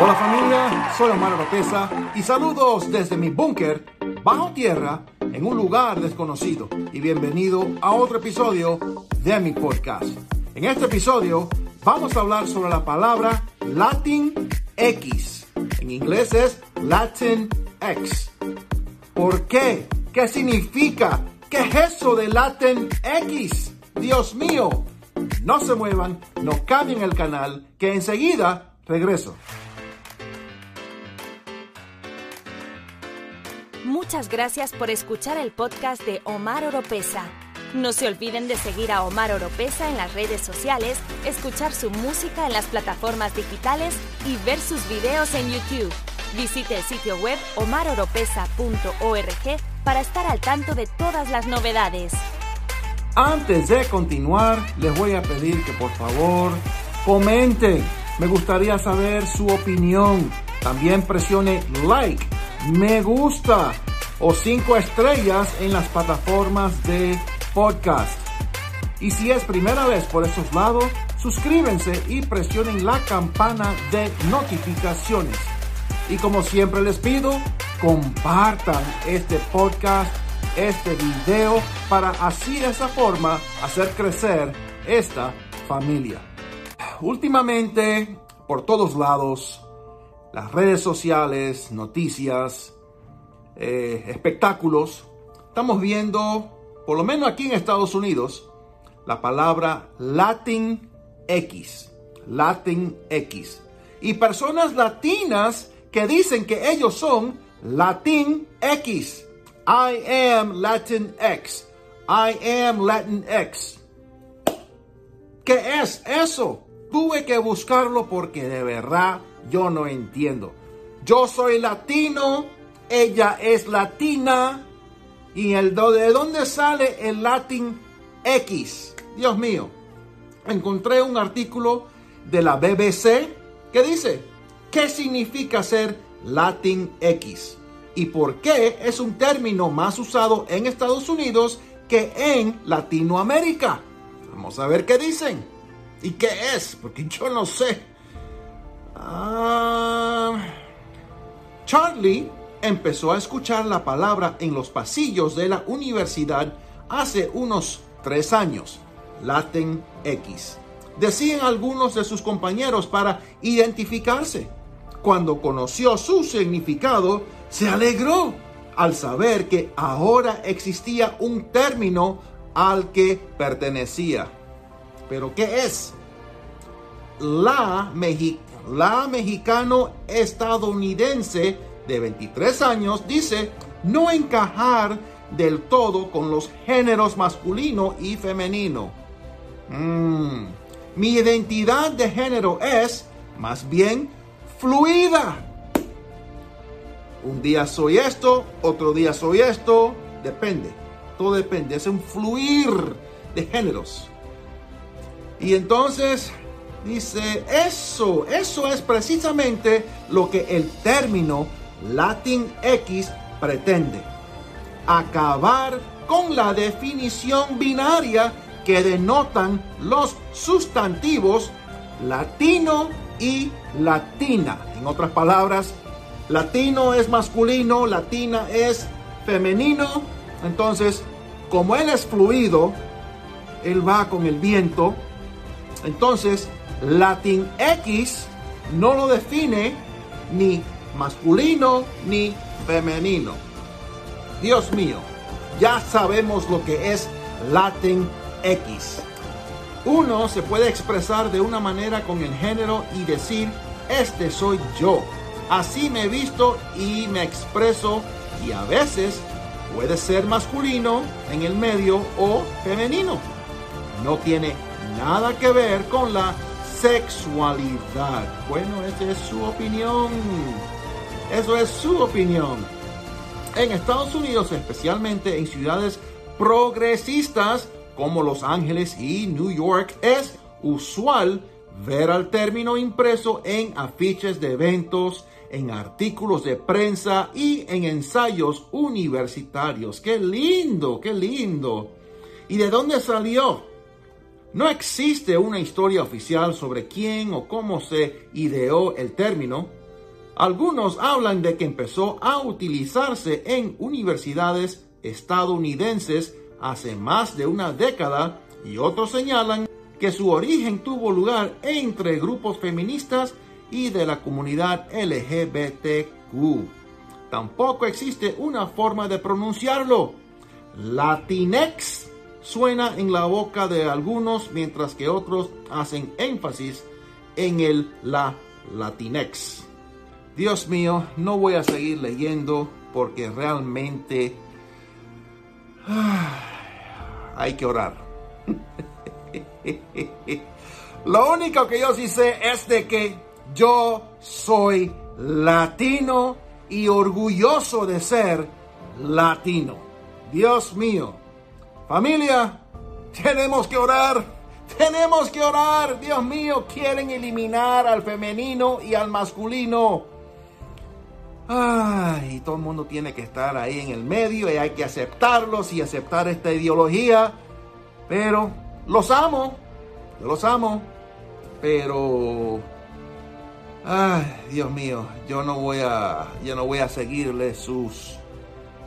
Hola familia, soy Omar Oropesa y saludos desde mi búnker bajo tierra en un lugar desconocido y bienvenido a otro episodio de mi podcast. En este episodio vamos a hablar sobre la palabra Latin X. En inglés es Latin X. ¿Por qué? ¿Qué significa? ¿Qué es eso de Latin X? Dios mío, no se muevan, no cambien el canal, que enseguida regreso. Muchas gracias por escuchar el podcast de Omar Oropesa. No se olviden de seguir a Omar Oropesa en las redes sociales, escuchar su música en las plataformas digitales y ver sus videos en YouTube. Visite el sitio web omaroropesa.org para estar al tanto de todas las novedades. Antes de continuar, les voy a pedir que por favor comenten. Me gustaría saber su opinión. También presione like, me gusta o cinco estrellas en las plataformas de podcast. Y si es primera vez por estos lados, suscríbanse y presionen la campana de notificaciones. Y como siempre les pido, compartan este podcast, este video, para así de esa forma hacer crecer esta familia. Últimamente, por todos lados, las redes sociales, noticias, eh, espectáculos, estamos viendo, por lo menos aquí en Estados Unidos, la palabra Latin X. Latin X. Y personas latinas que dicen que ellos son Latin X. I am Latin X. I am Latin X. ¿Qué es eso? Tuve que buscarlo porque de verdad yo no entiendo. Yo soy latino, ella es latina. ¿Y el, de dónde sale el Latin X? Dios mío. Encontré un artículo de la BBC que dice, ¿qué significa ser Latin X? ¿Y por qué es un término más usado en Estados Unidos que en Latinoamérica? Vamos a ver qué dicen. ¿Y qué es? Porque yo no sé. Ah, Charlie empezó a escuchar la palabra en los pasillos de la universidad hace unos tres años, Latin X. Decían algunos de sus compañeros para identificarse. Cuando conoció su significado, se alegró al saber que ahora existía un término al que pertenecía. ¿Pero qué es? La, la mexicano estadounidense de 23 años dice no encajar del todo con los géneros masculino y femenino. Mm, mi identidad de género es más bien fluida. Un día soy esto, otro día soy esto, depende. Todo depende, es un fluir de géneros. Y entonces dice, eso, eso es precisamente lo que el término Latin X pretende. Acabar con la definición binaria que denotan los sustantivos latino y latina. En otras palabras, latino es masculino, latina es femenino. Entonces, como él es fluido, él va con el viento. Entonces, Latin X no lo define ni masculino ni femenino. Dios mío, ya sabemos lo que es Latin X. Uno se puede expresar de una manera con el género y decir, este soy yo. Así me he visto y me expreso y a veces puede ser masculino en el medio o femenino. No tiene nada que ver con la sexualidad. Bueno, esa es su opinión. Eso es su opinión. En Estados Unidos, especialmente en ciudades progresistas como Los Ángeles y New York, es usual ver al término impreso en afiches de eventos, en artículos de prensa y en ensayos universitarios. ¡Qué lindo! ¡Qué lindo! ¿Y de dónde salió? No existe una historia oficial sobre quién o cómo se ideó el término, Algunos hablan de que empezó a utilizarse en universidades estadounidenses hace más de una década y otros señalan que su origen tuvo lugar entre grupos feministas y de la comunidad LGBTQ. Tampoco existe una forma de pronunciarlo. Latinex suena en la boca de algunos mientras que otros hacen énfasis en el la Latinex. Dios mío, no voy a seguir leyendo porque realmente hay que orar. Lo único que yo sí sé es de que yo soy latino y orgulloso de ser latino. Dios mío. Familia, tenemos que orar. Tenemos que orar. Dios mío, quieren eliminar al femenino y al masculino. Ay, todo el mundo tiene que estar ahí en el medio y hay que aceptarlos y aceptar esta ideología. Pero los amo, yo los amo, pero ay, Dios mío, yo no voy a yo no voy a seguirle sus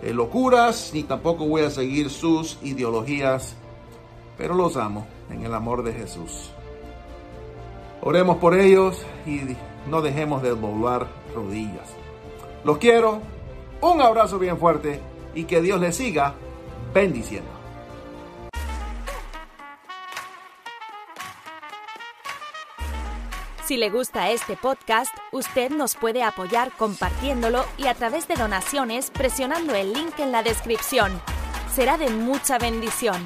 eh, locuras ni tampoco voy a seguir sus ideologías, pero los amo en el amor de Jesús. Oremos por ellos y no dejemos de doblar rodillas. Los quiero, un abrazo bien fuerte y que Dios les siga bendiciendo. Si le gusta este podcast, usted nos puede apoyar compartiéndolo y a través de donaciones presionando el link en la descripción. Será de mucha bendición.